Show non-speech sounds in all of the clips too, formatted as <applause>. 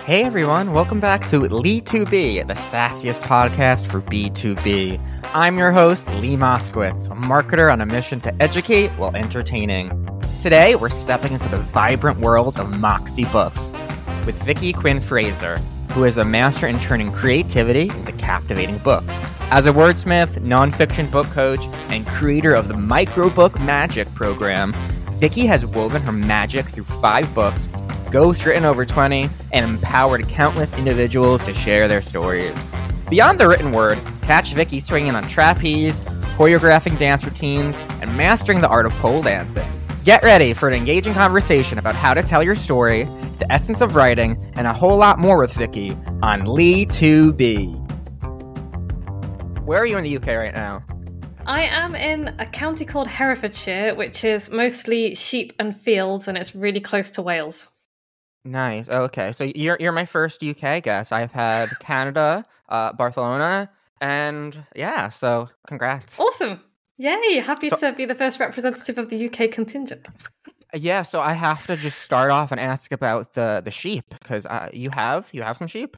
Hey everyone, welcome back to Lee2B, the sassiest podcast for B2B. I'm your host, Lee Moskowitz, a marketer on a mission to educate while entertaining. Today, we're stepping into the vibrant world of Moxie Books with Vicky Quinn Fraser, who is a master in turning creativity into captivating books. As a wordsmith, nonfiction book coach, and creator of the Microbook Magic program, Vicki has woven her magic through five books ghost written over 20, and empowered countless individuals to share their stories. Beyond the written word, catch Vicky swinging on trapeze, choreographing dance routines, and mastering the art of pole dancing. Get ready for an engaging conversation about how to tell your story, the essence of writing, and a whole lot more with Vicky on Lee2B. Where are you in the UK right now? I am in a county called Herefordshire, which is mostly sheep and fields, and it's really close to Wales. Nice. Okay, so you're you're my first UK guest. I've had <laughs> Canada, uh, Barcelona, and yeah. So congrats. Awesome! Yay! Happy so, to be the first representative of the UK contingent. yeah. So I have to just start off and ask about the the sheep because uh, you have you have some sheep.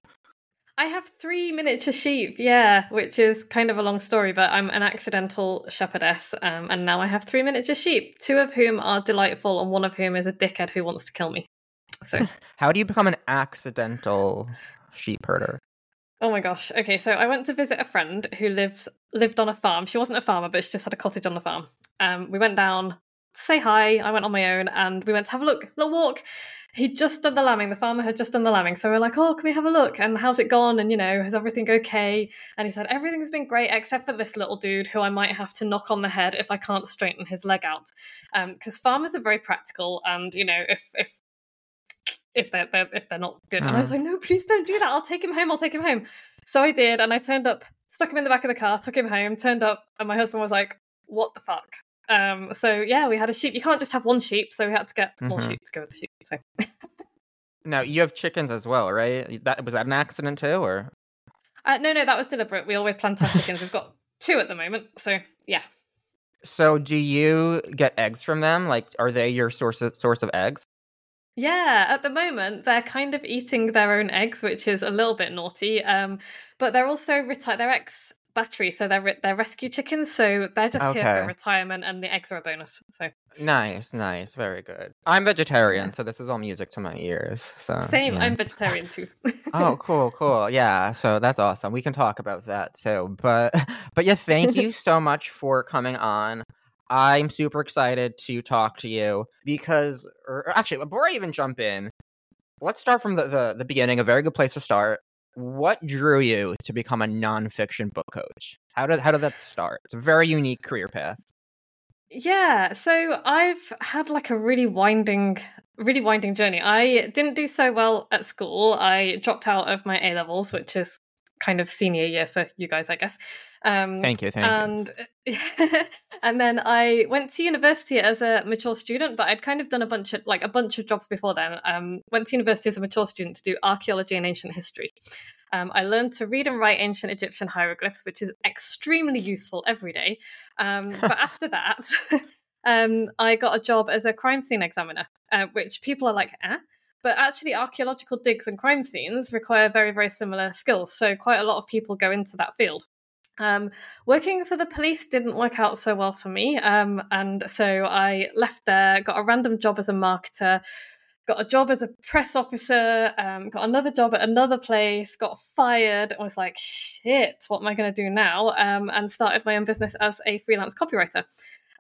I have three miniature sheep, yeah, which is kind of a long story, but I'm an accidental shepherdess, um, and now I have three miniature sheep, two of whom are delightful, and one of whom is a dickhead who wants to kill me. So, how do you become an accidental sheep herder? Oh my gosh. Okay, so I went to visit a friend who lives lived on a farm. She wasn't a farmer, but she just had a cottage on the farm. Um, we went down say hi. I went on my own and we went to have a look, a little walk. He'd just done the lambing. The farmer had just done the lambing. So we are like, oh, can we have a look? And how's it gone? And, you know, is everything okay? And he said, everything's been great except for this little dude who I might have to knock on the head if I can't straighten his leg out. Because um, farmers are very practical. And, you know, if, if if they're, they're if they're not good. Mm. And I was mm. like, no, please don't do that. I'll take him home. I'll take him home. So I did, and I turned up, stuck him in the back of the car, took him home, turned up, and my husband was like, "What the fuck?" Um, so yeah, we had a sheep. You can't just have one sheep, so we had to get mm-hmm. more sheep to go with the sheep. So. now you have chickens as well, right? That was that an accident too, or? Uh, no, no, that was deliberate. We always plan to have chickens. We've got two at the moment, so yeah. So, do you get eggs from them? Like, are they your source of, source of eggs? Yeah, at the moment they're kind of eating their own eggs, which is a little bit naughty. Um, but they're also retired. They're ex battery, so they're re- they're rescue chickens, so they're just okay. here for retirement, and the eggs are a bonus. So nice, nice, very good. I'm vegetarian, so this is all music to my ears. So same, yeah. I'm <laughs> vegetarian too. oh, <laughs> cool, cool. Yeah, so that's awesome. We can talk about that too. But <laughs> but yeah, thank you so much for coming on. I'm super excited to talk to you because, or actually, before I even jump in, let's start from the, the, the beginning. A very good place to start. What drew you to become a nonfiction book coach? How did how did that start? It's a very unique career path. Yeah, so I've had like a really winding, really winding journey. I didn't do so well at school. I dropped out of my A levels, which is kind of senior year for you guys, I guess. Um, thank you, thank and, you. <laughs> and then I went to university as a mature student, but I'd kind of done a bunch of like a bunch of jobs before then. Um, went to university as a mature student to do archaeology and ancient history. Um, I learned to read and write ancient Egyptian hieroglyphs, which is extremely useful every day. Um, <laughs> but after that, <laughs> um, I got a job as a crime scene examiner, uh, which people are like, eh? But actually, archaeological digs and crime scenes require very, very similar skills. So, quite a lot of people go into that field. Um, working for the police didn't work out so well for me. Um, and so I left there, got a random job as a marketer, got a job as a press officer, um, got another job at another place, got fired, and was like, shit, what am I going to do now? Um, and started my own business as a freelance copywriter.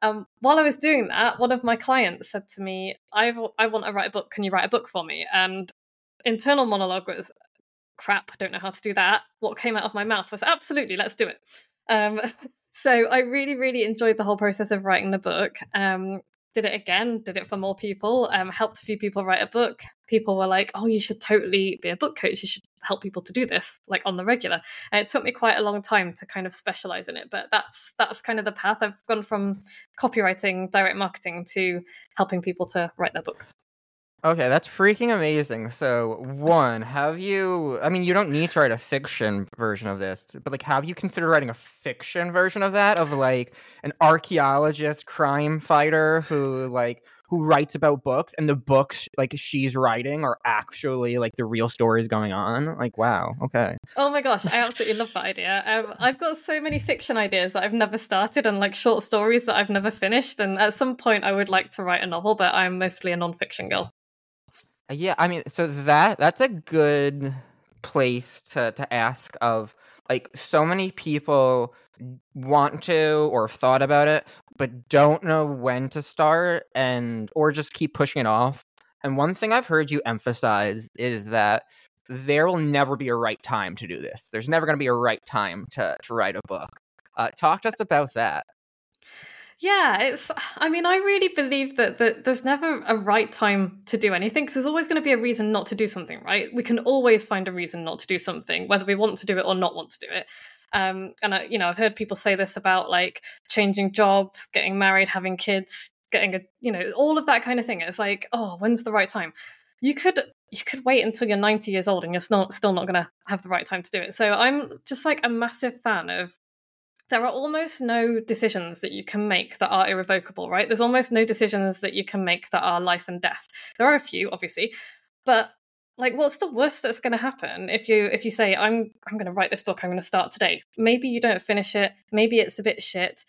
Um, while I was doing that, one of my clients said to me, I, I want to write a book. Can you write a book for me? And internal monologue was, crap, I don't know how to do that. What came out of my mouth was, absolutely, let's do it. Um, <laughs> so I really, really enjoyed the whole process of writing the book. Um, did it again, did it for more people, um, helped a few people write a book. People were like, oh, you should totally be a book coach. You should help people to do this like on the regular. And it took me quite a long time to kind of specialize in it, but that's that's kind of the path. I've gone from copywriting, direct marketing to helping people to write their books. Okay, that's freaking amazing. So, one, have you? I mean, you don't need to write a fiction version of this, but like, have you considered writing a fiction version of that? Of like an archaeologist, crime fighter who like who writes about books and the books like she's writing are actually like the real stories going on. Like, wow, okay. Oh my gosh, I absolutely love that idea. Um, I've got so many fiction ideas that I've never started and like short stories that I've never finished. And at some point, I would like to write a novel, but I'm mostly a nonfiction girl. Yeah, I mean, so that that's a good place to to ask of like so many people want to or have thought about it but don't know when to start and or just keep pushing it off. And one thing I've heard you emphasize is that there will never be a right time to do this. There's never going to be a right time to to write a book. Uh, talk to us about that. Yeah, it's. I mean, I really believe that, that there's never a right time to do anything because there's always going to be a reason not to do something, right? We can always find a reason not to do something, whether we want to do it or not want to do it. Um, and I, you know, I've heard people say this about like changing jobs, getting married, having kids, getting a, you know, all of that kind of thing. It's like, oh, when's the right time? You could you could wait until you're 90 years old and you're still, still not going to have the right time to do it. So I'm just like a massive fan of there are almost no decisions that you can make that are irrevocable, right? There's almost no decisions that you can make that are life and death. There are a few, obviously, but like what's the worst that's going to happen if you if you say i'm i'm going to write this book i'm going to start today maybe you don't finish it maybe it's a bit shit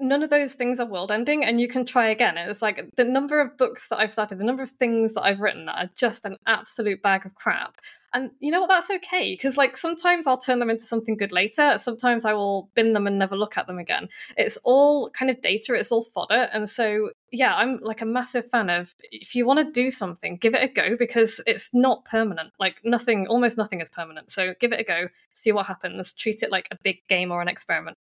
none of those things are world ending and you can try again. It's like the number of books that i've started the number of things that i've written that are just an absolute bag of crap. And you know what? That's okay because like sometimes i'll turn them into something good later. Sometimes i will bin them and never look at them again. It's all kind of data it's all fodder. And so yeah i'm like a massive fan of if you want to do something give it a go because it's not permanent. Like nothing almost nothing is permanent. So give it a go see what happens treat it like a big game or an experiment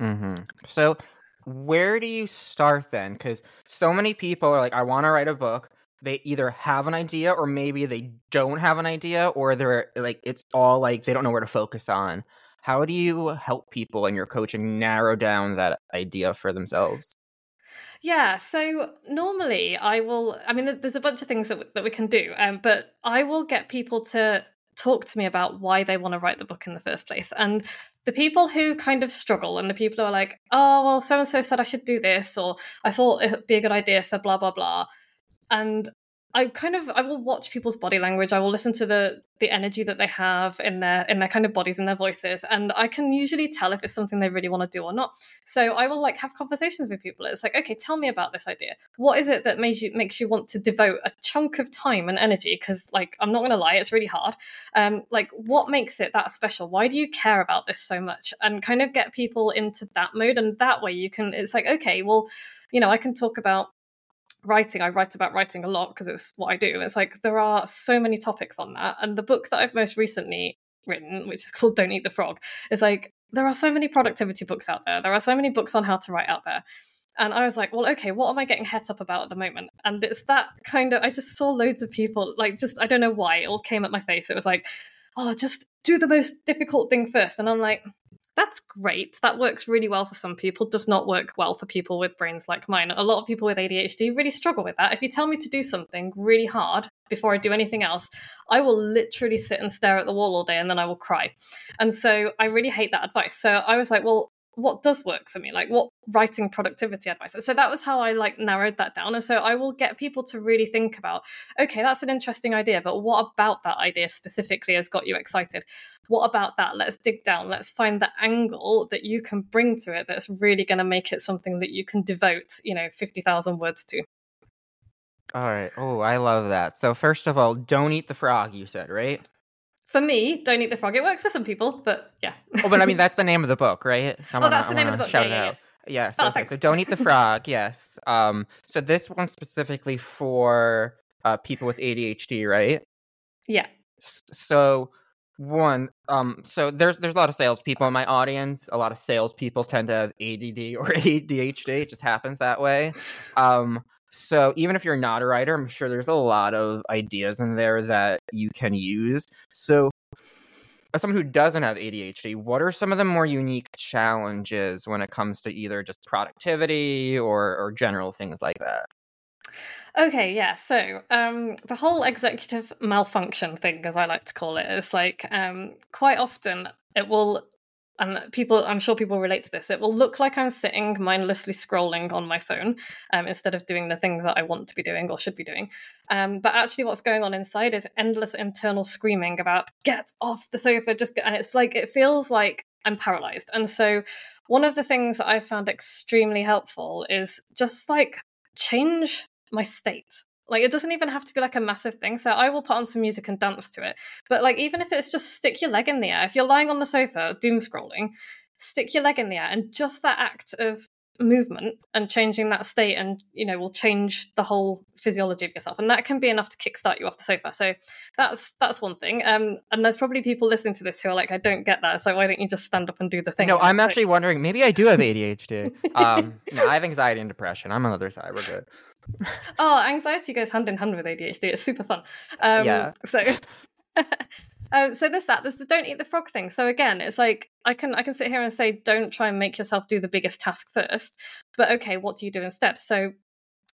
Mm-hmm. So, where do you start then? Because so many people are like, I want to write a book. They either have an idea or maybe they don't have an idea, or they're like, it's all like they don't know where to focus on. How do you help people in your coaching narrow down that idea for themselves? Yeah, so normally I will. I mean, there's a bunch of things that that we can do, um, but I will get people to talk to me about why they want to write the book in the first place. And the people who kind of struggle and the people who are like, oh, well, so and so said I should do this, or I thought it would be a good idea for blah, blah, blah. And I kind of I will watch people's body language. I will listen to the the energy that they have in their in their kind of bodies and their voices, and I can usually tell if it's something they really want to do or not. So I will like have conversations with people. It's like, okay, tell me about this idea. What is it that makes you makes you want to devote a chunk of time and energy? Because like I'm not going to lie, it's really hard. Um, like what makes it that special? Why do you care about this so much? And kind of get people into that mode, and that way you can. It's like okay, well, you know, I can talk about writing, I write about writing a lot because it's what I do. It's like there are so many topics on that. And the book that I've most recently written, which is <laughs> called Don't Eat the Frog, is like there are so many productivity books out there. There are so many books on how to write out there. And I was like, well, okay, what am I getting het up about at the moment? And it's that kind of, I just saw loads of people, like, just, I don't know why, it all came at my face. It was like, oh, just do the most difficult thing first. And I'm like, that's great. That works really well for some people, does not work well for people with brains like mine. A lot of people with ADHD really struggle with that. If you tell me to do something really hard before I do anything else, I will literally sit and stare at the wall all day and then I will cry. And so I really hate that advice. So I was like, well, what does work for me? Like what writing productivity advice? So that was how i like narrowed that down. And so i will get people to really think about okay that's an interesting idea but what about that idea specifically has got you excited? What about that? Let's dig down. Let's find the angle that you can bring to it that's really going to make it something that you can devote you know 50000 words to. All right. Oh i love that. So first of all don't eat the frog you said right for me, don't eat the frog. It works for some people, but yeah. oh, but I mean that's the name of the book, right? <laughs> I oh, wanna, that's the name of the book. Shout yeah, out. Yeah. yeah. So, oh, okay, so don't eat the <laughs> frog. yes. Um. So this one's specifically for uh, people with ADHD, right? Yeah. So one, um, so there's there's a lot of salespeople in my audience. A lot of salespeople tend to have ADD or <laughs> ADHD. It just happens that way. Um. So even if you're not a writer, I'm sure there's a lot of ideas in there that you can use. So as someone who doesn't have ADHD, what are some of the more unique challenges when it comes to either just productivity or, or general things like that? Okay, yeah. So um, the whole executive malfunction thing, as I like to call it, is like um, quite often it will and people i'm sure people relate to this. It will look like i'm sitting mindlessly scrolling on my phone um, instead of doing the things that i want to be doing or should be doing. Um, but actually what's going on inside is endless internal screaming about get off the sofa just get, and it's like it feels like i'm paralyzed. And so one of the things that i found extremely helpful is just like change my state like it doesn't even have to be like a massive thing. So I will put on some music and dance to it. But like even if it's just stick your leg in the air, if you're lying on the sofa doom scrolling, stick your leg in the air and just that act of movement and changing that state and you know will change the whole physiology of yourself and that can be enough to kickstart you off the sofa so that's that's one thing um and there's probably people listening to this who are like i don't get that so why don't you just stand up and do the thing no i'm actually wondering maybe i do have adhd <laughs> um no, i have anxiety and depression i'm on the other side we're good <laughs> oh, anxiety goes hand in hand with ADHD. It's super fun. Um, yeah. So. <laughs> Um, so there's that. There's the don't eat the frog thing. So again, it's like I can I can sit here and say don't try and make yourself do the biggest task first, but okay, what do you do instead? So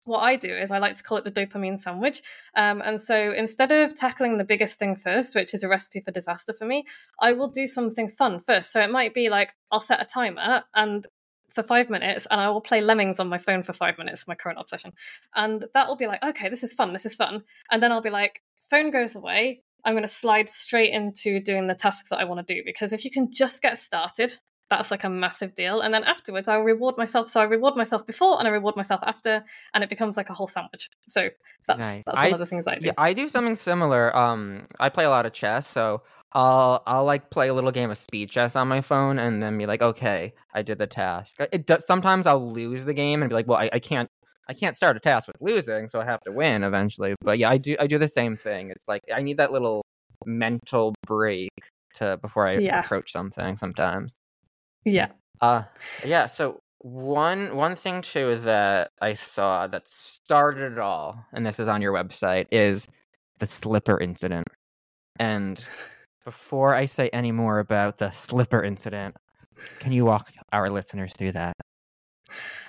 what I do is I like to call it the dopamine sandwich. Um, and so instead of tackling the biggest thing first, which is a recipe for disaster for me, I will do something fun first. So it might be like I'll set a timer and for five minutes and I will play Lemmings on my phone for five minutes, my current obsession. And that will be like, okay, this is fun, this is fun. And then I'll be like, phone goes away. I'm going to slide straight into doing the tasks that I want to do because if you can just get started, that's like a massive deal. And then afterwards, I'll reward myself. So I reward myself before and I reward myself after, and it becomes like a whole sandwich. So that's nice. that's one I, of the things I do. Yeah, I do something similar. Um, I play a lot of chess, so I'll I'll like play a little game of speed chess on my phone and then be like, okay, I did the task. It does sometimes I'll lose the game and be like, well, I, I can't I can't start a task with losing, so I have to win eventually. But yeah, I do I do the same thing. It's like I need that little mental break to before I yeah. approach something sometimes. Yeah. Uh yeah, so one one thing too that I saw that started it all, and this is on your website, is the slipper incident. And <laughs> before I say any more about the slipper incident, can you walk our listeners through that?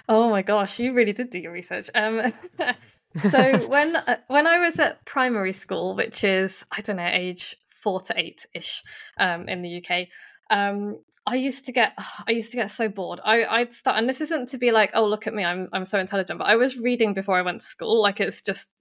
Oh my gosh, you really did do your research. Um, <laughs> so <laughs> when uh, when I was at primary school, which is I don't know, age four to eight ish um, in the UK, um, I used to get <sighs> I used to get so bored. I I'd start, and this isn't to be like, oh look at me, I'm I'm so intelligent, but I was reading before I went to school. Like it's just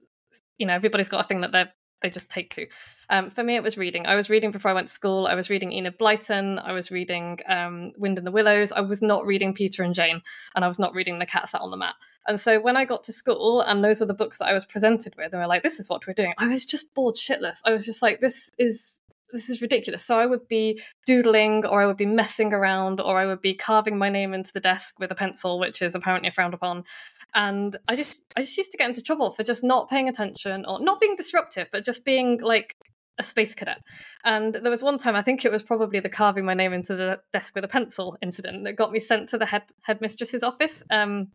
you know everybody's got a thing that they're they just take to. Um, for me, it was reading. I was reading before I went to school. I was reading Enid Blyton. I was reading um, Wind in the Willows. I was not reading Peter and Jane, and I was not reading The Cat Sat on the Mat. And so when I got to school, and those were the books that I was presented with, and we're like, "This is what we're doing," I was just bored shitless. I was just like, "This is." This is ridiculous. So I would be doodling, or I would be messing around, or I would be carving my name into the desk with a pencil, which is apparently frowned upon and i just i just used to get into trouble for just not paying attention or not being disruptive but just being like a space cadet. And there was one time i think it was probably the carving my name into the desk with a pencil incident that got me sent to the head headmistress's office. Um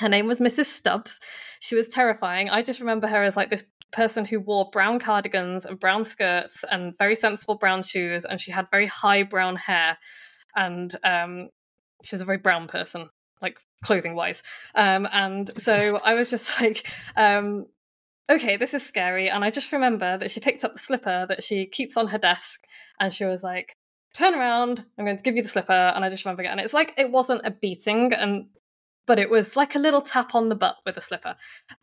her name was mrs stubbs. She was terrifying. I just remember her as like this person who wore brown cardigans and brown skirts and very sensible brown shoes and she had very high brown hair. And um she was a very brown person like clothing wise. Um, and so I was just <laughs> like, um, okay, this is scary. And I just remember that she picked up the slipper that she keeps on her desk and she was like, turn around, I'm going to give you the slipper. And I just remember it. And it's like it wasn't a beating. And but it was like a little tap on the butt with a slipper.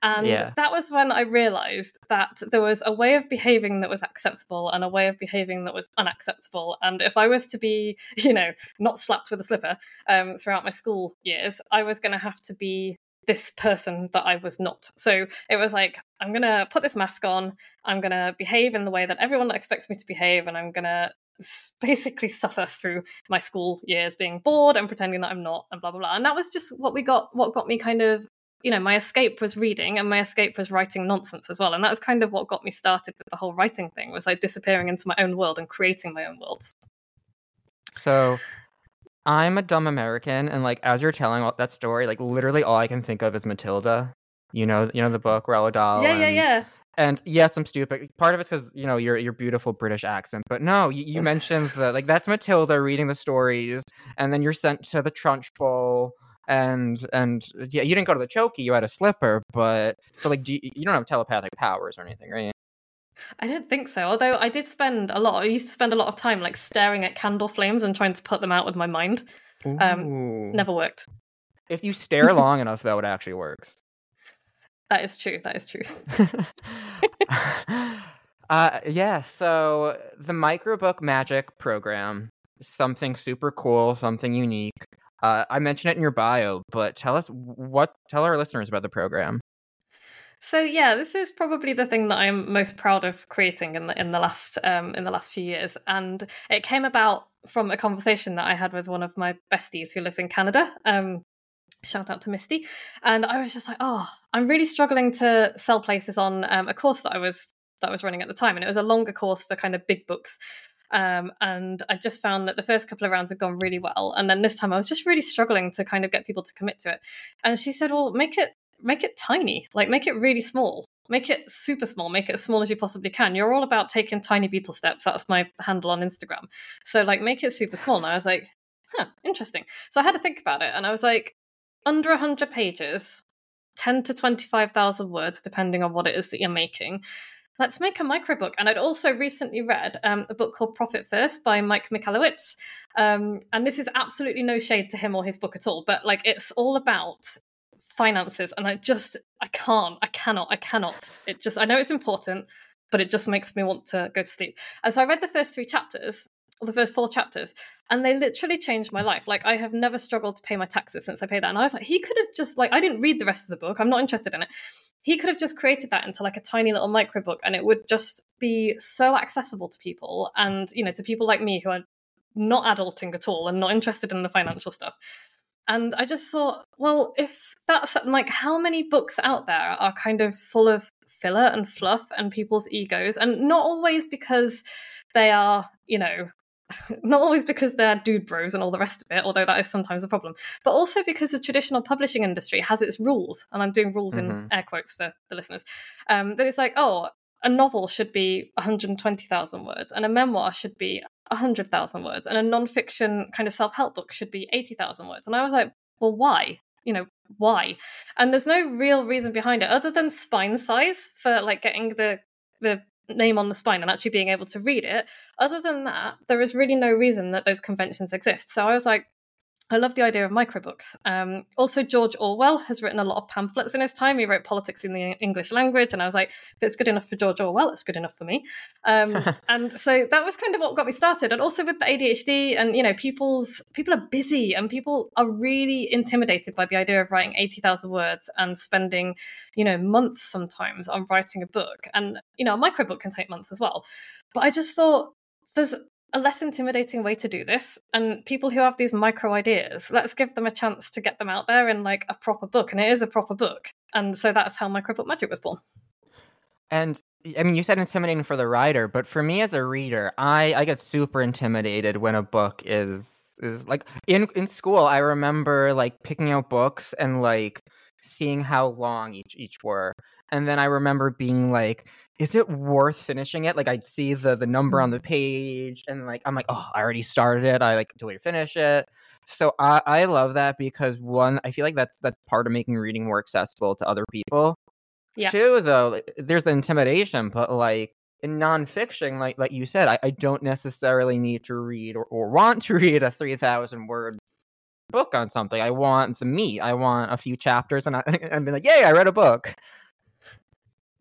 And yeah. that was when I realized that there was a way of behaving that was acceptable and a way of behaving that was unacceptable. And if I was to be, <laughs> you know, not slapped with a slipper um, throughout my school years, I was going to have to be this person that I was not. So it was like, I'm going to put this mask on, I'm going to behave in the way that everyone expects me to behave, and I'm going to basically suffer through my school years being bored and pretending that I'm not and blah blah blah. And that was just what we got what got me kind of you know, my escape was reading and my escape was writing nonsense as well. And that's kind of what got me started with the whole writing thing was like disappearing into my own world and creating my own worlds. So I'm a dumb American and like as you're telling that story, like literally all I can think of is Matilda. You know, you know the book Roald Dahl. Yeah, yeah, yeah. And yes, I'm stupid. Part of it's because you know your your beautiful British accent, but no, you, you mentioned that like that's Matilda reading the stories, and then you're sent to the Trunchbull, and and yeah, you didn't go to the Chokey, you had a slipper, but so like, do you, you don't have telepathic powers or anything, right? I don't think so. Although I did spend a lot. I used to spend a lot of time like staring at candle flames and trying to put them out with my mind. Um, never worked. If you stare long enough, though, it actually works. That is true. That is true. <laughs> uh, yeah. So the microbook magic program, something super cool, something unique. Uh, I mentioned it in your bio, but tell us what. Tell our listeners about the program. So yeah, this is probably the thing that I'm most proud of creating in the in the last um, in the last few years, and it came about from a conversation that I had with one of my besties who lives in Canada. Um, shout out to Misty, and I was just like, oh, I'm really struggling to sell places on um, a course that I was that I was running at the time, and it was a longer course for kind of big books. Um, and I just found that the first couple of rounds had gone really well, and then this time I was just really struggling to kind of get people to commit to it. And she said, "Well, make it make it tiny, like make it really small, make it super small, make it as small as you possibly can. You're all about taking tiny beetle steps. That's my handle on Instagram. So like make it super small. And I was like, huh, interesting. So I had to think about it, and I was like, under 100 pages, 10 to 25,000 words, depending on what it is that you're making. Let's make a microbook. And I'd also recently read um, a book called Profit First by Mike Michalowicz. Um, and this is absolutely no shade to him or his book at all, but like it's all about finances and i just i can't i cannot i cannot it just i know it's important but it just makes me want to go to sleep and so i read the first three chapters the first four chapters and they literally changed my life. Like i have never struggled to pay my taxes since i paid that and i was like he could have just like i didn't read the rest of the book. I'm not interested in it. He could have just created that into like a tiny little micro book and it would just be so accessible to people and you know to people like me who are not adulting at all and not interested in the financial stuff. And I just thought, well, if that's like how many books out there are kind of full of filler and fluff and people's egos, and not always because they are, you know, <laughs> not always because they're dude bros and all the rest of it, although that is sometimes a problem, but also because the traditional publishing industry has its rules, and I'm doing rules mm-hmm. in air quotes for the listeners. Um, that it's like, oh, a novel should be 120,000 words, and a memoir should be 100,000 words and a non-fiction kind of self-help book should be 80,000 words. And I was like, well, why? You know, why? And there's no real reason behind it other than spine size for like getting the the name on the spine and actually being able to read it. Other than that, there is really no reason that those conventions exist. So I was like, I love the idea of microbooks. Um, also, George Orwell has written a lot of pamphlets in his time. He wrote Politics in the English Language, and I was like, if it's good enough for George Orwell, it's good enough for me. Um, <laughs> and so that was kind of what got me started. And also with the ADHD, and you know, people's people are busy, and people are really intimidated by the idea of writing eighty thousand words and spending, you know, months sometimes on writing a book. And you know, a microbook can take months as well. But I just thought there's a less intimidating way to do this and people who have these micro ideas let's give them a chance to get them out there in like a proper book and it is a proper book and so that's how micro book magic was born. And i mean you said intimidating for the writer but for me as a reader i i get super intimidated when a book is is like in in school i remember like picking out books and like seeing how long each each were and then I remember being like, is it worth finishing it? Like I'd see the the number on the mm-hmm. page and like I'm like, oh, I already started it. I like do we finish it. So I, I love that because one, I feel like that's that's part of making reading more accessible to other people. Yeah. Two, though, there's the intimidation, but like in nonfiction, like like you said, I, I don't necessarily need to read or, or want to <laughs> read a three thousand word book on something. I want the meat. I want a few chapters, and I <laughs> and be like, yay, I read a book.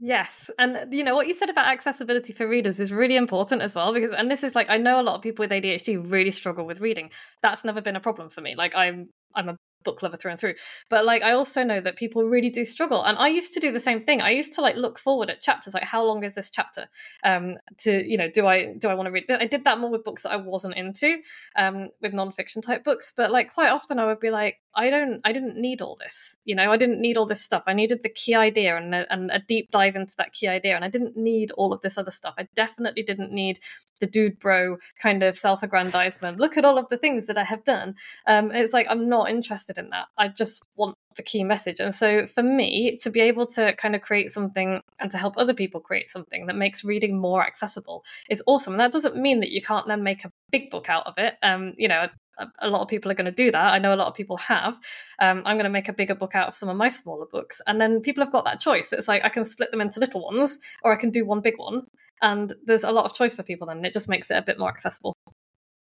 Yes. And you know what you said about accessibility for readers is really important as well because and this is like I know a lot of people with ADHD really struggle with reading. That's never been a problem for me. Like I'm I'm a book lover through and through. But like I also know that people really do struggle. And I used to do the same thing. I used to like look forward at chapters, like how long is this chapter? Um, to you know, do I do I want to read? I did that more with books that I wasn't into, um, with nonfiction type books. But like quite often I would be like, I don't, I didn't need all this. You know, I didn't need all this stuff. I needed the key idea and a, and a deep dive into that key idea, and I didn't need all of this other stuff. I definitely didn't need the dude bro kind of self-aggrandizement. Look at all of the things that I have done. Um, it's like I'm not interested in that. I just want the key message. And so for me, to be able to kind of create something and to help other people create something that makes reading more accessible is awesome. And that doesn't mean that you can't then make a big book out of it. Um, you know, a, a lot of people are going to do that. I know a lot of people have. Um, I'm going to make a bigger book out of some of my smaller books. And then people have got that choice. It's like I can split them into little ones or I can do one big one. and there's a lot of choice for people then it just makes it a bit more accessible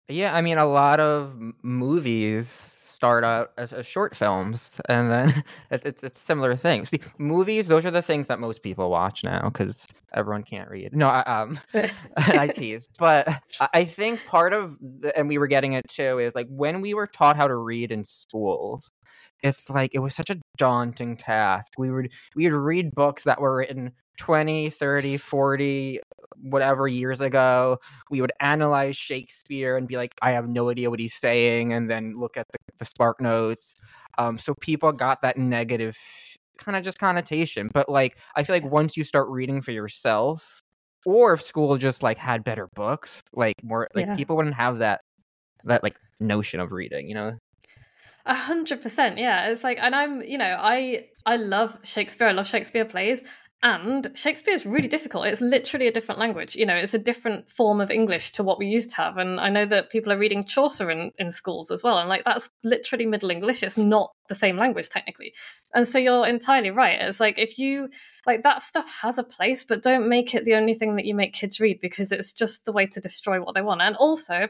yeah i mean a lot of movies start out as, as short films, and then <laughs> it, it's it's similar things. See, movies; those are the things that most people watch now because everyone can't read. No, I, um, <laughs> <laughs> I tease, but I think part of the, and we were getting it too is like when we were taught how to read in schools, it's like it was such a daunting task. We would we would read books that were written 20, 30, 40 whatever years ago. We would analyze Shakespeare and be like, I have no idea what he's saying, and then look at the, the Spark Notes. Um, so people got that negative kind of just connotation. But like, I feel like once you start reading for yourself, or if school just like had better books, like more like yeah. people wouldn't have that that like notion of reading, you know? A hundred percent, yeah. It's like, and I'm, you know, I I love Shakespeare. I love Shakespeare plays, and Shakespeare is really difficult. It's literally a different language. You know, it's a different form of English to what we used to have. And I know that people are reading Chaucer in, in schools as well. And like that's literally Middle English. It's not the same language technically. And so you're entirely right. It's like if you like that stuff has a place, but don't make it the only thing that you make kids read because it's just the way to destroy what they want. And also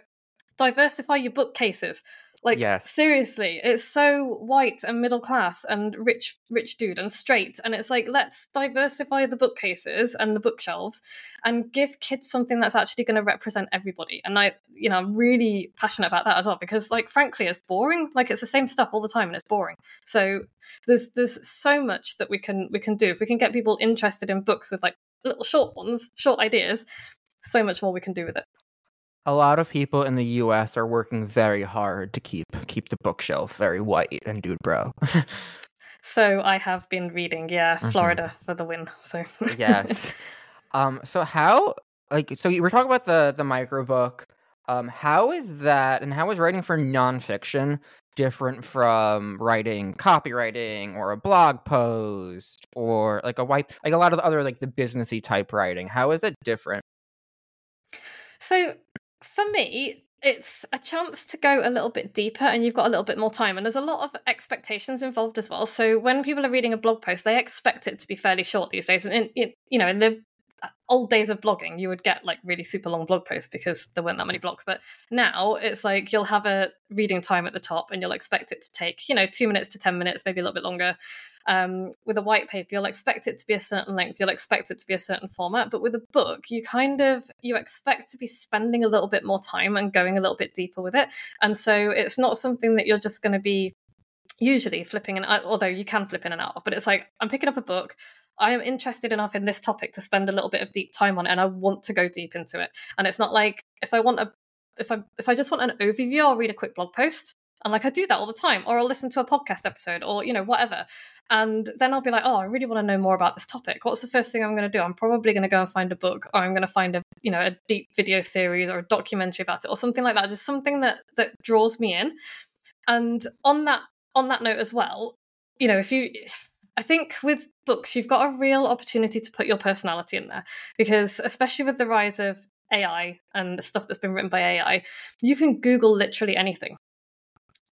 diversify your bookcases. Like yes. seriously, it's so white and middle class and rich rich dude and straight and it's like let's diversify the bookcases and the bookshelves and give kids something that's actually going to represent everybody. And I you know, I'm really passionate about that as well because like frankly it's boring. Like it's the same stuff all the time and it's boring. So there's there's so much that we can we can do if we can get people interested in books with like little short ones, short ideas, so much more we can do with it a lot of people in the US are working very hard to keep keep the bookshelf very white and dude bro. <laughs> so I have been reading, yeah, mm-hmm. Florida mm-hmm. for the win. So Yes. <laughs> Um so how like so you were talking about the the micro book. Um how is that and how is writing for nonfiction different from writing copywriting or a blog post or like a white like a lot of the other like the businessy type writing? How is it different? So for me, it's a chance to go a little bit deeper and you've got a little bit more time and there's a lot of expectations involved as well. So when people are reading a blog post they expect it to be fairly short these days and in, you know in the old days of blogging, you would get like really super long blog posts because there weren't that many blogs. But now it's like you'll have a reading time at the top and you'll expect it to take, you know, two minutes to 10 minutes, maybe a little bit longer. Um, with a white paper, you'll expect it to be a certain length, you'll expect it to be a certain format. But with a book, you kind of you expect to be spending a little bit more time and going a little bit deeper with it. And so it's not something that you're just going to be usually flipping and although you can flip in and out but it's like i'm picking up a book I am interested enough in this topic to spend a little bit of deep time on it, and I want to go deep into it. And it's not like if I want a if I if I just want an overview, I'll read a quick blog post. And like I do that all the time, or I'll listen to a podcast episode, or you know whatever, and then I'll be like, oh, I really want to know more about this topic. What's the first thing I'm going to do? I'm probably going to go and find a book, or I'm going to find a you know a deep video series or a documentary about it, or something like that. Just something that that draws me in. And on that on that note as well, you know, if you I think with books, you've got a real opportunity to put your personality in there because, especially with the rise of AI and stuff that's been written by AI, you can Google literally anything.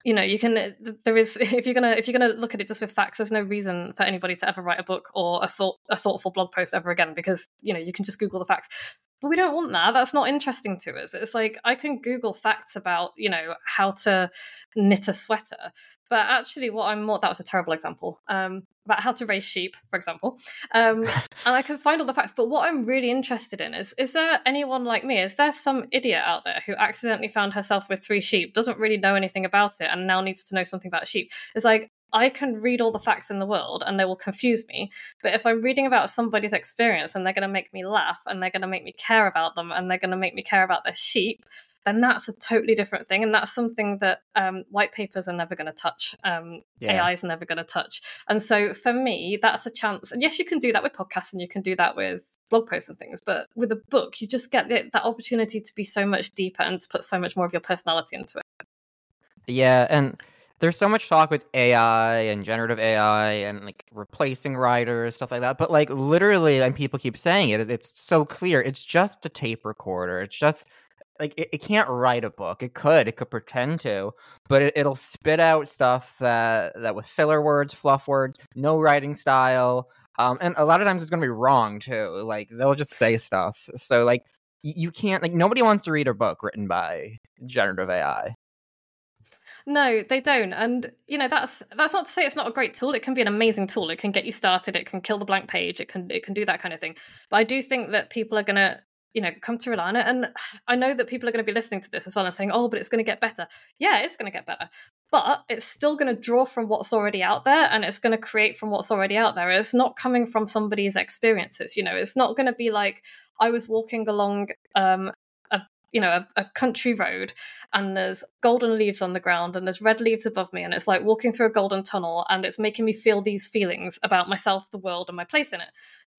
You know, you can. Uh, there is <laughs> if you're gonna if you're gonna look at it just with facts, there's no reason for anybody to ever write a book or a thought a thoughtful blog post ever again because you know you can just Google the facts. But we don't want that. That's not interesting to us. It's like I can Google facts about you know how to knit a sweater, but actually, what I'm more that was a terrible example. Um, about how to raise sheep, for example. Um, <laughs> and I can find all the facts. But what I'm really interested in is is there anyone like me? Is there some idiot out there who accidentally found herself with three sheep, doesn't really know anything about it, and now needs to know something about sheep? It's like I can read all the facts in the world and they will confuse me. But if I'm reading about somebody's experience and they're going to make me laugh and they're going to make me care about them and they're going to make me care about their sheep, then that's a totally different thing. And that's something that um, white papers are never going to touch. Um, yeah. AI is never going to touch. And so for me, that's a chance. And yes, you can do that with podcasts and you can do that with blog posts and things. But with a book, you just get the, that opportunity to be so much deeper and to put so much more of your personality into it. Yeah. And there's so much talk with AI and generative AI and like replacing writers, stuff like that. But like literally, and people keep saying it, it's so clear. It's just a tape recorder. It's just like it, it, can't write a book. It could, it could pretend to, but it, will spit out stuff that that with filler words, fluff words, no writing style, um, and a lot of times it's gonna be wrong too. Like they'll just say stuff. So like you can't like nobody wants to read a book written by generative AI. No, they don't. And you know, that's that's not to say it's not a great tool. It can be an amazing tool. It can get you started, it can kill the blank page, it can it can do that kind of thing. But I do think that people are gonna you know come to it and <sighs> i know that people are going to be listening to this as well and saying oh but it's going to get better. Yeah it's going to get better. But it's still going to draw from what's already out there and it's going to create from what's already out there. It's not coming from somebody's experiences you know. It's not going to be like i was walking along um, you know a, a, country road and there's golden leaves on the ground and there's red leaves above me and it's like walking through a golden tunnel and it's making me feel these feelings about myself the world and my place in it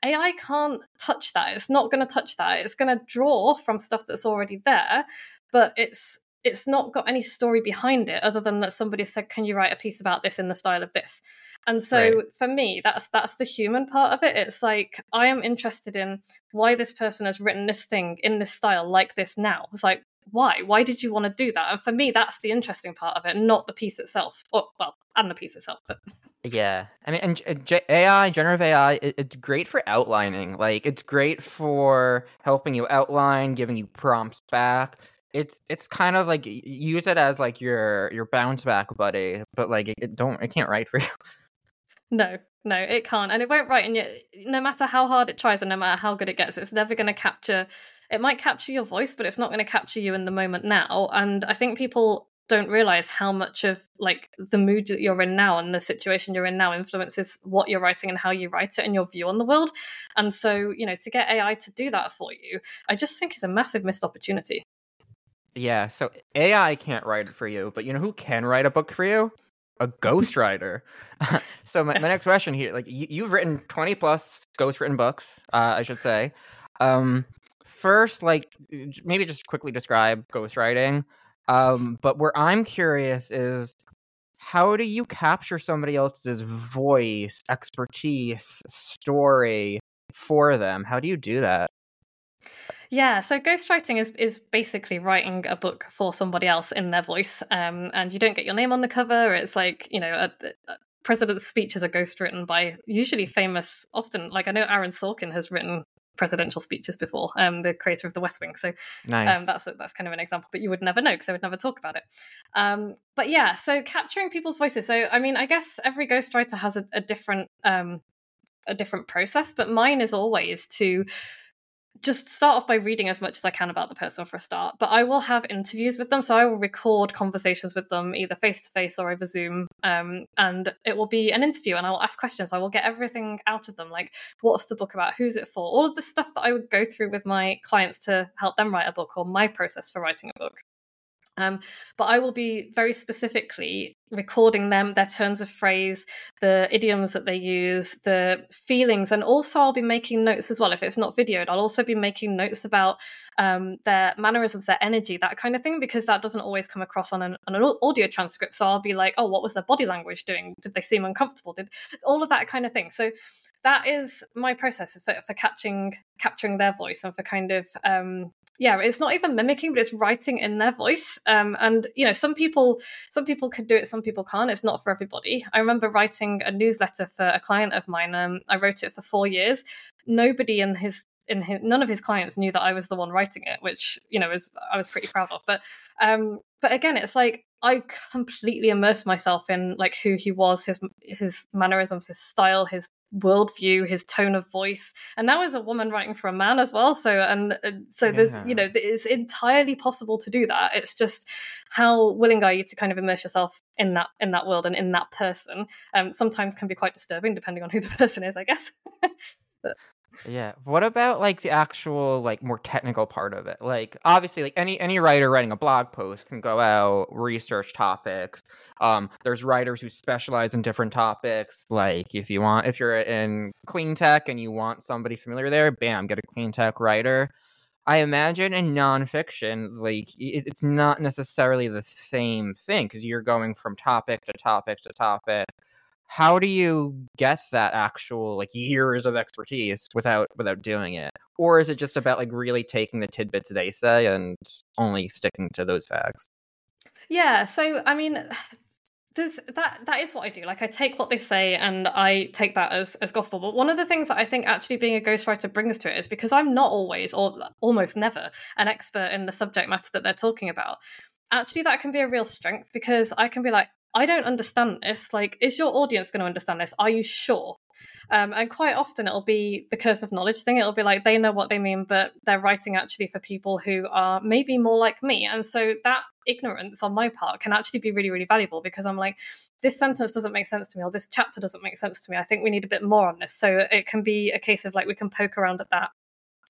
ai can't touch that it's not going to touch that it's going to draw from stuff that's already there but it's it's not got any story behind it other than that somebody said can you write a piece about this in the style of this and so right. for me, that's that's the human part of it. It's like I am interested in why this person has written this thing in this style like this now. It's like why? Why did you want to do that? And for me, that's the interesting part of it, not the piece itself. Or well, and the piece itself. But yeah, I mean, and AI, generative AI, it's great for outlining. Like, it's great for helping you outline, giving you prompts back it's it's kind of like use it as like your your bounce back buddy but like it, it don't it can't write for you <laughs> No, no, it can't, and it won't write. And yet, no matter how hard it tries, and no matter how good it gets, it's never going to capture. It might capture your voice, but it's not going to capture you in the moment now. And I think people don't realize how much of like the mood that you're in now and the situation you're in now influences what you're writing and how you write it and your view on the world. And so, you know, to get AI to do that for you, I just think is a massive missed opportunity. Yeah, so AI can't write it for you, but you know who can write a book for you? a ghostwriter. <laughs> so my, yes. my, next question here, like you, have written 20 plus ghostwritten books, uh, I should say. Um, first, like maybe just quickly describe ghostwriting. Um, but where I'm curious is how do you capture somebody else's voice, expertise, story for them? How do you do that? Yeah, so ghostwriting is is basically writing a book for somebody else in their voice, um, and you don't get your name on the cover. It's like you know, a, a president's speeches are ghostwritten by usually famous, often like I know Aaron Sorkin has written presidential speeches before, um, the creator of The West Wing. So nice. um, that's a, that's kind of an example, but you would never know because I would never talk about it. Um, but yeah, so capturing people's voices. So I mean, I guess every ghostwriter has a, a different um, a different process, but mine is always to just start off by reading as much as I can about the person for a start. But I will have interviews with them, so I will record conversations with them either face to face or over Zoom, um, and it will be an interview, and I will ask questions. I will get everything out of them, like what's the book about, who's it for, all of the stuff that I would go through with my clients to help them write a book or my process for writing a book. Um, but I will be very specifically recording them, their turns of phrase, the idioms that they use, the feelings, and also I'll be making notes as well. If it's not videoed, I'll also be making notes about um, their mannerisms, their energy, that kind of thing, because that doesn't always come across on an, on an audio transcript. So I'll be like, oh, what was their body language doing? Did they seem uncomfortable? Did all of that kind of thing. So that is my process for, for catching capturing their voice and for kind of um, yeah it's not even mimicking but it's writing in their voice. Um, and you know some people some people can do it some people can't. It's not for everybody. I remember writing a newsletter for a client of mine. Um, i wrote it for four years. Nobody in his in his, none of his clients knew that I was the one writing it, which you know is I was pretty proud of. But um, but again, it's like I completely immersed myself in like who he was, his his mannerisms, his style, his worldview, his tone of voice, and now as a woman writing for a man as well. So and, and so yeah. there's you know it's entirely possible to do that. It's just how willing are you to kind of immerse yourself in that in that world and in that person. Um, sometimes can be quite disturbing depending on who the <laughs> person is, I guess. <laughs> but, yeah. What about like the actual like more technical part of it? Like obviously like any any writer writing a blog post can go out, research topics. Um there's writers who specialize in different topics. Like if you want if you're in clean tech and you want somebody familiar there, bam, get a clean tech writer. I imagine in nonfiction, like it's not necessarily the same thing because you're going from topic to topic to topic how do you get that actual like years of expertise without without doing it or is it just about like really taking the tidbits they say and only sticking to those facts? Yeah, so I mean, <sighs> there's that that is what I do. Like I take what they say and I take that as as gospel. But one of the things that I think actually being a ghostwriter brings to it is because I'm not always or almost never an expert in the subject matter that they're talking about. Actually, that can be a real strength because I can be like, I don't understand this. Like, is your audience going to understand this? Are you sure? Um, and quite often it'll be the curse of knowledge thing. It'll be like they know what they mean, but they're writing actually for people who are maybe more like me. And so that ignorance on my part can actually be really, really valuable because I'm like, this sentence doesn't make sense to me, or this chapter doesn't make sense to me. I think we need a bit more on this. So it can be a case of like we can poke around at that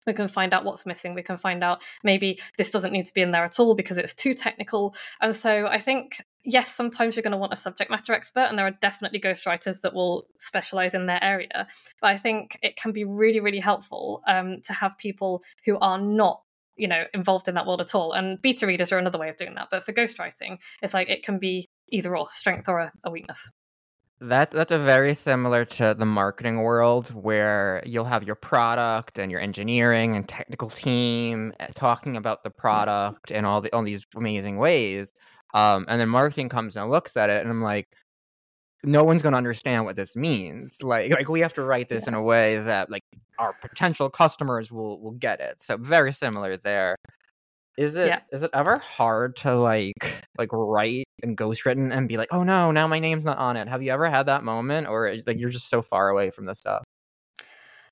we can find out what's missing we can find out maybe this doesn't need to be in there at all because it's too technical and so i think yes, sometimes you're going to want a subject matter expert, and there are definitely ghostwriters that will specialize in their area. But I think it can be really, really helpful um, to have people who are not you know involved in that world at all. And beta readers are another way of doing that but for ghostwriting it's like it can be either or strength or a, a weakness. That that's a very similar to the marketing world where you'll have your product and your engineering and technical team eh, talking about the product and all the all these amazing ways um, and then marketing comes and looks at it, and I'm like, no one's going to understand what this means. Like, like we have to write this yeah. in a way that like our potential customers will will get it. So very similar there. Is it yeah. is it ever hard to like like write and ghostwritten and be like, oh no, now my name's not on it? Have you ever had that moment, or like you're just so far away from this stuff?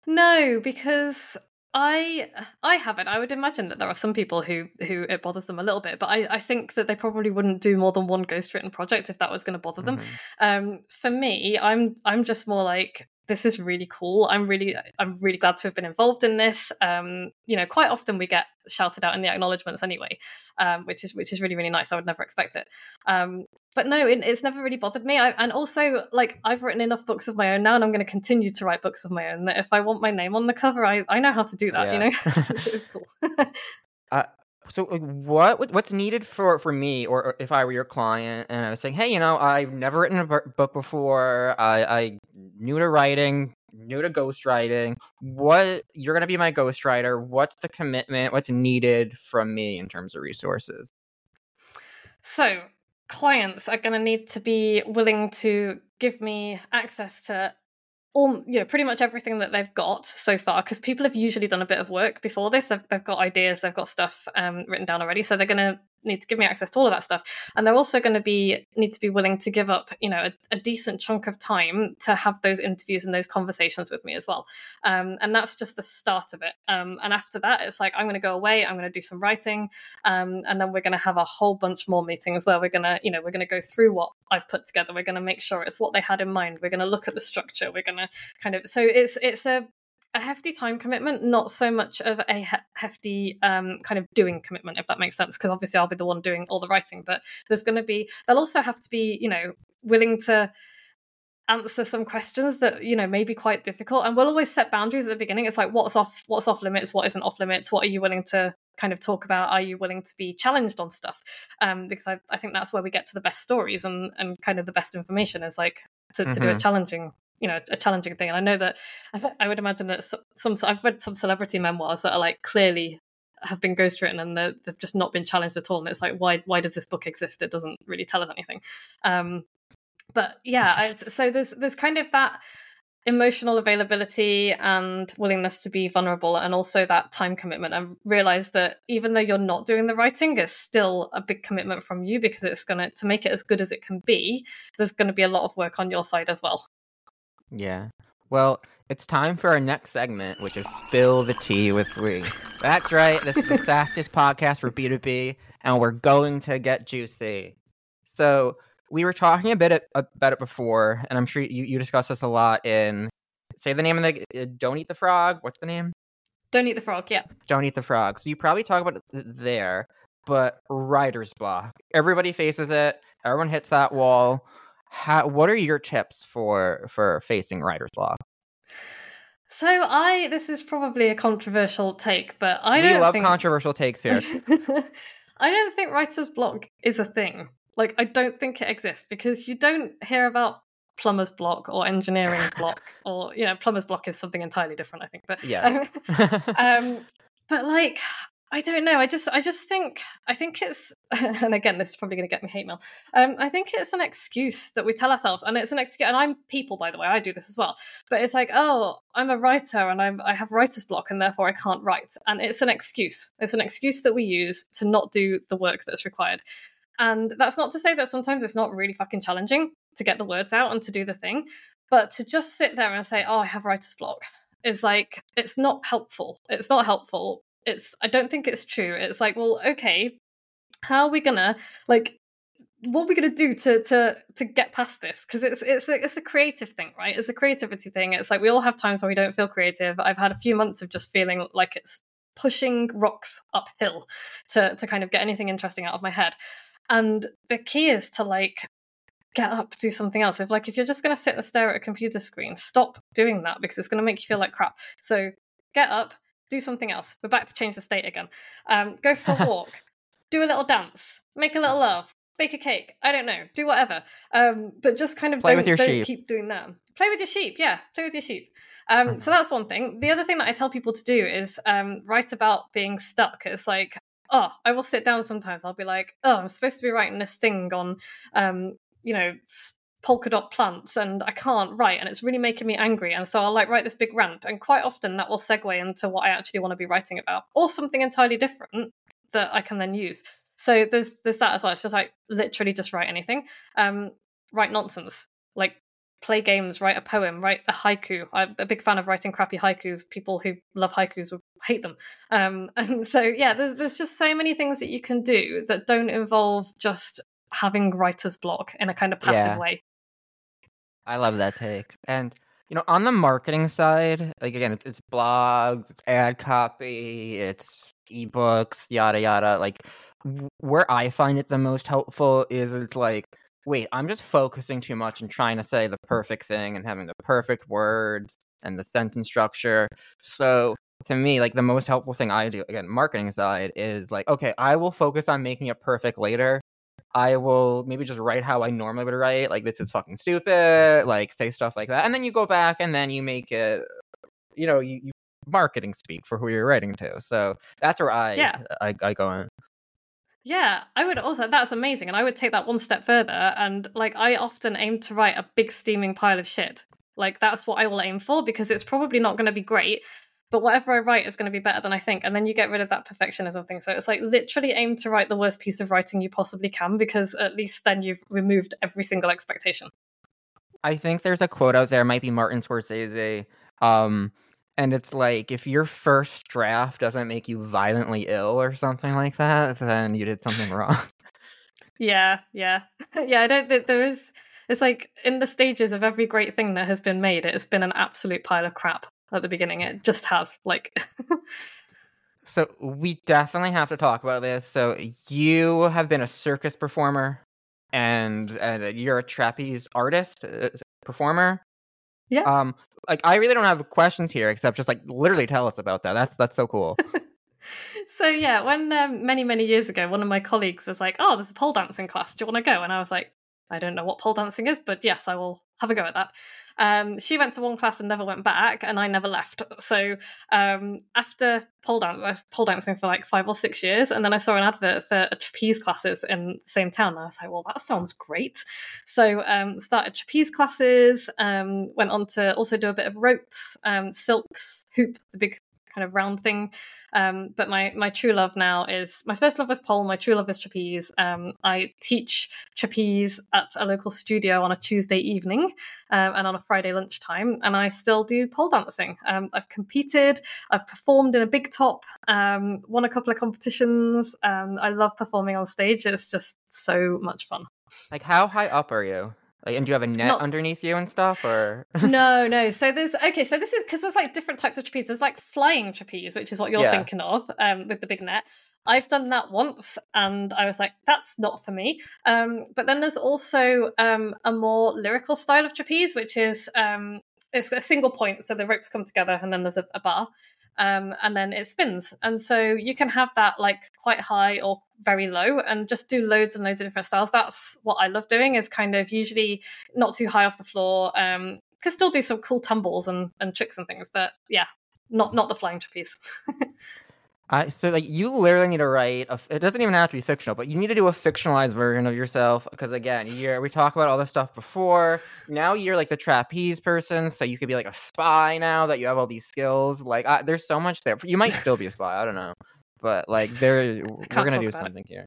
No, because I I haven't. I would imagine that there are some people who who it bothers them a little bit, but I, I think that they probably wouldn't do more than one ghost written project if that was going to bother them. Mm-hmm. Um, for me, I'm I'm just more like this is really cool. I'm really I'm really glad to have been involved in this. Um, you know, quite often we get shouted out in the acknowledgements anyway, um, which is which is really really nice. I would never expect it. Um, but no, it, it's never really bothered me. I, and also, like I've written enough books of my own now, and I'm going to continue to write books of my own. That if I want my name on the cover, I I know how to do that. Yeah. You know, <laughs> <laughs> it's, it's cool. <laughs> uh, so like what what's needed for for me or, or, if i were your client and i was saying hey you know i've never written a book before i i new to writing new to ghostwriting. What you're going to be my ghostwriter. What's the commitment? What's needed from me in terms of resources? So clients are going to need to be willing to give me access to all you know pretty much everything that they've got so far because people have usually done a bit of work before this. They've, they've got ideas they've got stuff um, written down already so they're going to need to give me access to all of that stuff. And they're also going to be need to be willing to give up you know a, a, decent chunk of time to have those interviews and those conversations with me as well. Um, and that's just the start of it. Um, and after that it's like i'm going to go away i'm going to do some writing um, and then we're going to have a whole bunch more meetings where we're going to you know we're going to go through what i've put together. We're going to make sure it's what they had in mind. We're going to look at the structure. We're going to kind of so it's it's a a hefty time commitment, not so much of a he- hefty um, kind of doing commitment, if that makes sense. Because obviously, I'll be the one doing all the writing, but there's going to be, they'll also have to be, you know, willing to answer some questions that you know may be quite difficult and we'll always set boundaries at the beginning it's like what's off what's off limits what isn't off limits what are you willing to kind of talk about are you willing to be challenged on stuff um because i, I think that's where we get to the best stories and and kind of the best information is like to, mm-hmm. to do a mm-hmm. challenging you know a challenging thing. And i know that i, I would imagine that some i've read some celebrity memoirs that are like clearly have been ghostwritten and they've just not been challenged at all. And it's like why why does this book exist? It doesn't really tell us anything. Um but yeah so there's there's kind of that emotional availability and willingness to be vulnerable and also that time commitment. And realize that even though you're not doing the writing it's still a big commitment from you because it's going to to make it as good as it can be there's going to be a lot of work on your side as well yeah. Well, it's time for our next segment, which is Spill the Tea with Lee. That's right. This is the sassiest podcast for B2B, and we're going to get juicy. So, we were talking a bit about it before, and I'm sure you, you discussed this a lot in, say the name of the, uh, Don't Eat the Frog. What's the name? Don't Eat the Frog, yeah. Don't Eat the Frog. So, you probably talk about it there, but writer's block. Everybody faces it, everyone hits that wall how, what are your tips for for facing writer's block? So I this is probably a controversial take, but I we don't love think... controversial takes here. <laughs> I don't think writer's block is a thing. Like I don't think it exists because you don't hear about plumber's block or engineering <laughs> block or you know plumber's block is something entirely different i think but Yeah. um, <laughs> um but like i don't know i just i just think i think it's <laughs> and again this is probably going to get me hate mail um i think it's an excuse that we tell ourselves and it's an excuse and i'm people by the way i do this as well but it's like oh i'm a writer and i'm i have writer's block and therefore i can't write and it's an excuse it's an excuse that we use to not do the work that's required and that's not to say that sometimes it's not really fucking challenging to get the words out and to do the thing. But to just sit there and say, oh, I have writer's block is like, it's not helpful. It's not helpful. It's, I don't think it's true. It's like, well, okay, how are we gonna, like, what are we gonna do to to to get past this? Because it's it's a, it's a creative thing, right? It's a creativity thing. It's like we all have times where we don't feel creative. I've had a few months of just feeling like it's pushing rocks uphill to to kind of get anything interesting out of my head. And the key is to like get up, do something else. If like if you're just to sit and stare at a computer screen, stop doing that because it's to make you feel like crap. So get up, do something else. We're back to change the state again. Um, go for a <laughs> walk, do a little dance, make a little laugh, bake a cake. I don't know, do whatever. Um, but just kind of Play don't, with your don't sheep. keep doing that. Play with your sheep, yeah. Play with your sheep. Um, so that's one thing. The other thing that I tell people to do is um, write about being stuck. It's like oh, I will sit down sometimes. I'll be like, oh, I'm supposed to be writing this thing on, um, you know, polka dot plants, and I can't write, and it's really making me angry. And so I'll like write this big rant, and quite often that will segue into what I actually want to be writing about, or something entirely different that I can then use. So there's there's that as well. It's just like literally just write anything, um, write nonsense, like play games, write a poem, write a haiku. I'm a big fan of writing crappy haikus. People who love haikus will hate them. Um, <laughs> and so, yeah, there's, there's just so many things that you can do that don't involve just having writer's block in a kind of passive Yeah. way. I love that take. And you know, on the marketing side, like again, it's it's blogs, it's ad copy, it's ebooks, yada yada. Like where I find it the most helpful is it's like, wait, I'm just focusing too much and trying to say the perfect thing and having the perfect words and the sentence structure. So to me, like the most helpful thing I do, again, marketing side, is like, okay, I will focus on making it perfect later. I will maybe just write how I normally would write, like this is fucking stupid, like say stuff like that, and then you go back and then you make it, you know, you, you marketing speak for who you're writing to. So that's where I Yeah. I, I go in. Yeah, I would also, that's amazing. And I would take that one step further. And like, I often aim to write a big steaming pile of shit. Like, that's what I will aim for because it's probably not going to be great. But whatever I write is going to be better than I think. And then you get rid of that perfectionism thing. So it's like literally aim to write the worst piece of writing you possibly can because at least then you've removed every single expectation. I think there's a quote out there, might be Martin Scorsese, um, and it's like if your first draft doesn't make you violently ill or something like that, then you did something <laughs> wrong. Yeah, yeah. <laughs> yeah, I don't think there is. It's like in the stages of every great thing that has been made, it has been an absolute pile of crap at the beginning. It just has. Like, <laughs> So we definitely have to talk about this. So you have been a circus performer, and, and you're a trapeze artist, uh, performer. Yeah. Um, like I really don't have questions here, except just like literally tell us about that. That's that's so cool. <laughs> so yeah, when um, many many years ago, one of my colleagues was like, "Oh, there's a pole dancing class. Do you want to go?" And I was like, "I don't know what pole dancing is, but yes, I will have a go at that." Um, she went to one class and never went back, and I never left. So um, after pole dance, I was pole dancing for like five or six years, and then I saw an advert for a trapeze classes in the same town. And I was like, "Well, that sounds great." So um, started trapeze classes. Um, went on to also do a bit of ropes, um, silks, hoop, the big kind of round thing. Um, but my my true love now is my first love was pole. My true love is trapeze. Um, I teach trapeze at a local studio on a Tuesday evening um, and on a Friday lunchtime, and I still do pole dancing. Um, I've competed. I've performed in a big top. Um, won a couple of competitions. Um, I love performing on stage. It's just so much fun. like how high up are you? Like, and do you have a net Not- underneath you and stuff, or <laughs> no, no. So there's okay. So this is because there's like different types of trapeze. There's like flying trapeze, which is what you're Yeah. thinking of, um, with the big net. I've done that once, and I was like, that's not for me. Um, but then there's also um, a more lyrical style of trapeze, which is um, it's a single point, so the ropes come together, and then there's a, a bar. Um, and then it spins. And so you can have that like quite high or very low and just do loads and loads of different styles. That's what I love doing is kind of usually not too high off the floor. Um, can still do some cool tumbles and, and tricks and things, but yeah, not not the flying trapeze. <laughs> I so like you literally need to write. A, it doesn't even have to be fictional, but you need to do a fictionalized version of yourself because again, you're we talked about all this stuff before. Now you're like the trapeze person, so you could be like a spy now that you have all these skills. Like I, there's so much there. You might still be a spy. I don't know, but like there, <laughs> we're gonna do something it. here.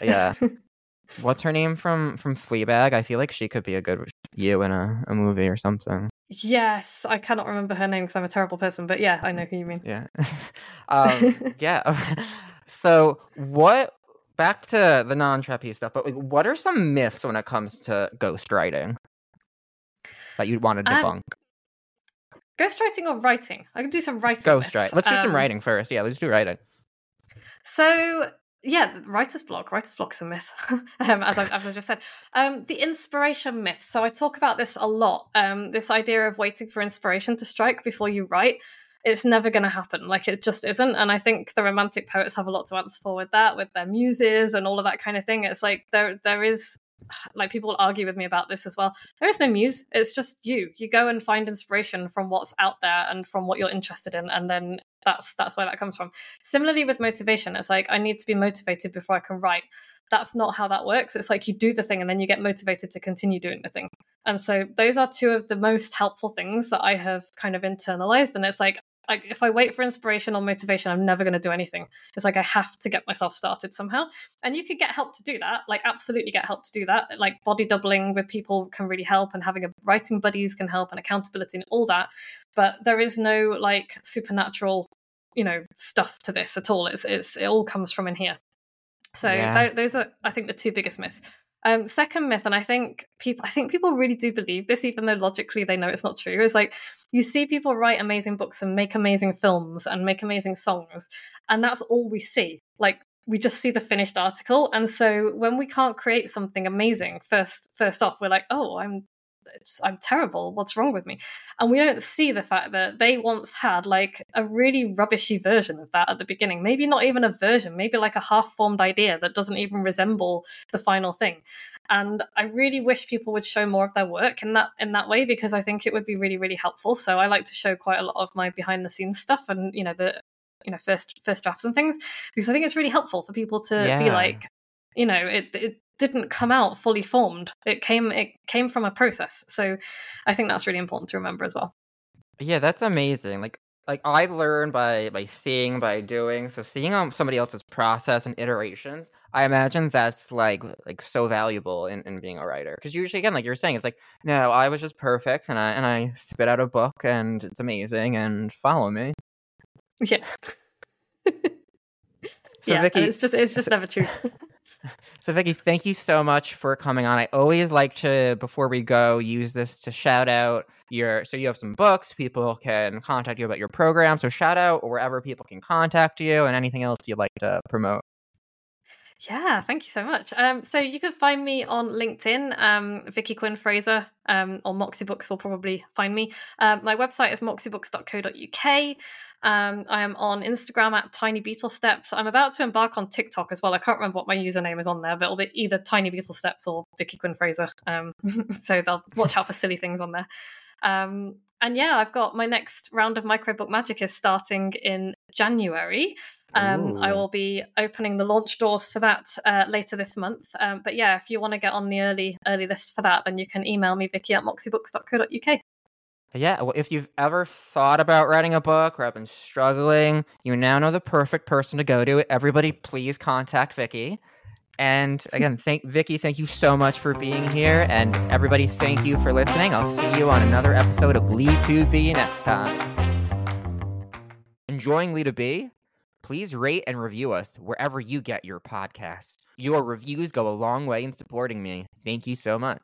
Yeah. <laughs> What's her name from from Fleabag? I feel like she could be a good you in a, a movie or something. Yes, I cannot remember her name because I'm a terrible person, but yeah, I know who you mean. Yeah. <laughs> um, <laughs> yeah. <laughs> so, what, back to the non trapeze stuff, but like, what are some myths when it comes to ghostwriting that you'd want to um, debunk? Um, ghostwriting or writing? I can do some writing. Ghostwriting. Let's do um, some writing first. Yeah, let's do writing. So, yeah, writer's block. Writer's block is a myth, <laughs> um, as, I, as I just said. Um, the inspiration myth. So I talk about this a lot. Um, this idea of waiting for inspiration to strike before you write. It's never going to happen. Like it just isn't. And I think the romantic poets have a lot to answer for with that, with their muses and all of that kind of thing. It's like there there is like people argue with me about this as well. There is no muse. It's just you. You go and find inspiration from what's out there and from what you're interested in, and then that's that's where that comes from. Similarly with motivation, it's like I need to be motivated before I can write. That's not how that works. It's like you do the thing and then you get motivated to continue doing the thing. And so those are two of the most helpful things that I have kind of internalized. And it's like like if I wait for inspiration or motivation, I'm never going to do anything. It's like I have to get myself started somehow. And you could get help to do that, like absolutely get help to do that. Like body doubling with people can really help, and having a writing buddies can help, and accountability and all that. But there is no like supernatural, you know, stuff to this at all. It's it's it all comes from in here. So yeah. th- those are, I think, the two biggest myths. Um, second myth, and I think people, I think people really do believe this, even though logically they know it's not true. Is like you see people write amazing books and make amazing films and make amazing songs, and that's all we see. Like we just see the finished article, and so when we can't create something amazing, first first off, we're like, oh, I'm I'm terrible. What's wrong with me? And we don't see the fact that they once had like a really rubbishy version of that at the beginning. Maybe not even a version, maybe like a half formed idea that doesn't even resemble the final thing. And I really wish people would show more of their work in that in that way because I think it would be really really helpful. So I like to show quite a lot of my behind the scenes stuff and you know the you know first first drafts and things because I think it's really helpful for people to yeah. be like you know it, it didn't come out fully formed. It came it came from a process. So I think that's really important to remember as well. Yeah, that's amazing. Like like I learn by by seeing by doing. So seeing um, somebody else's process and iterations, I imagine that's like like so valuable in, in being a writer. Because usually again, like you're saying, it's like, no, I was just perfect and I and I spit out a book and it's amazing and follow me. Yeah. <laughs> so yeah, Vicky, it's just it's just never true. <laughs> So, Vicky, thank you so much for coming on. I always like to, before we go, use this to shout out your. So, you have some books. People can contact you about your program. So, shout out wherever people can contact you and anything else you'd like to promote. Yeah, thank you so much. Um, so you can find me on LinkedIn, um, Vicky Quinn Fraser, um, or Moxie Books will probably find me. Um, my website is moxiebooks.co.uk. Um, I am on Instagram at Tiny Beetle Steps. I'm about to embark on TikTok as well. I can't remember what my username is on there, but it'll be either Tiny Beetle Steps or Vicky Quinn Fraser. Um, <laughs> so they'll watch out for silly things on there. Um, and yeah, I've got my next round of Microbook Magic is starting in January. Um, I will be opening the launch doors for that uh, later this month. Um, but yeah, if you want to get on the early early list for that, then you can email me Vicky at moxiebooks.co.uk. Yeah, well, if you've ever thought about writing a book or have been struggling, you now know the perfect person to go to. Everybody, please contact Vicky. And <laughs> again, thank Vicky, thank you so much for being here. And everybody, thank you for listening. I'll see you on another episode of Lee2B next time. Enjoying Lee2B? Please rate and review us wherever you get your podcasts. Your reviews go a long way in supporting me. Thank you so much.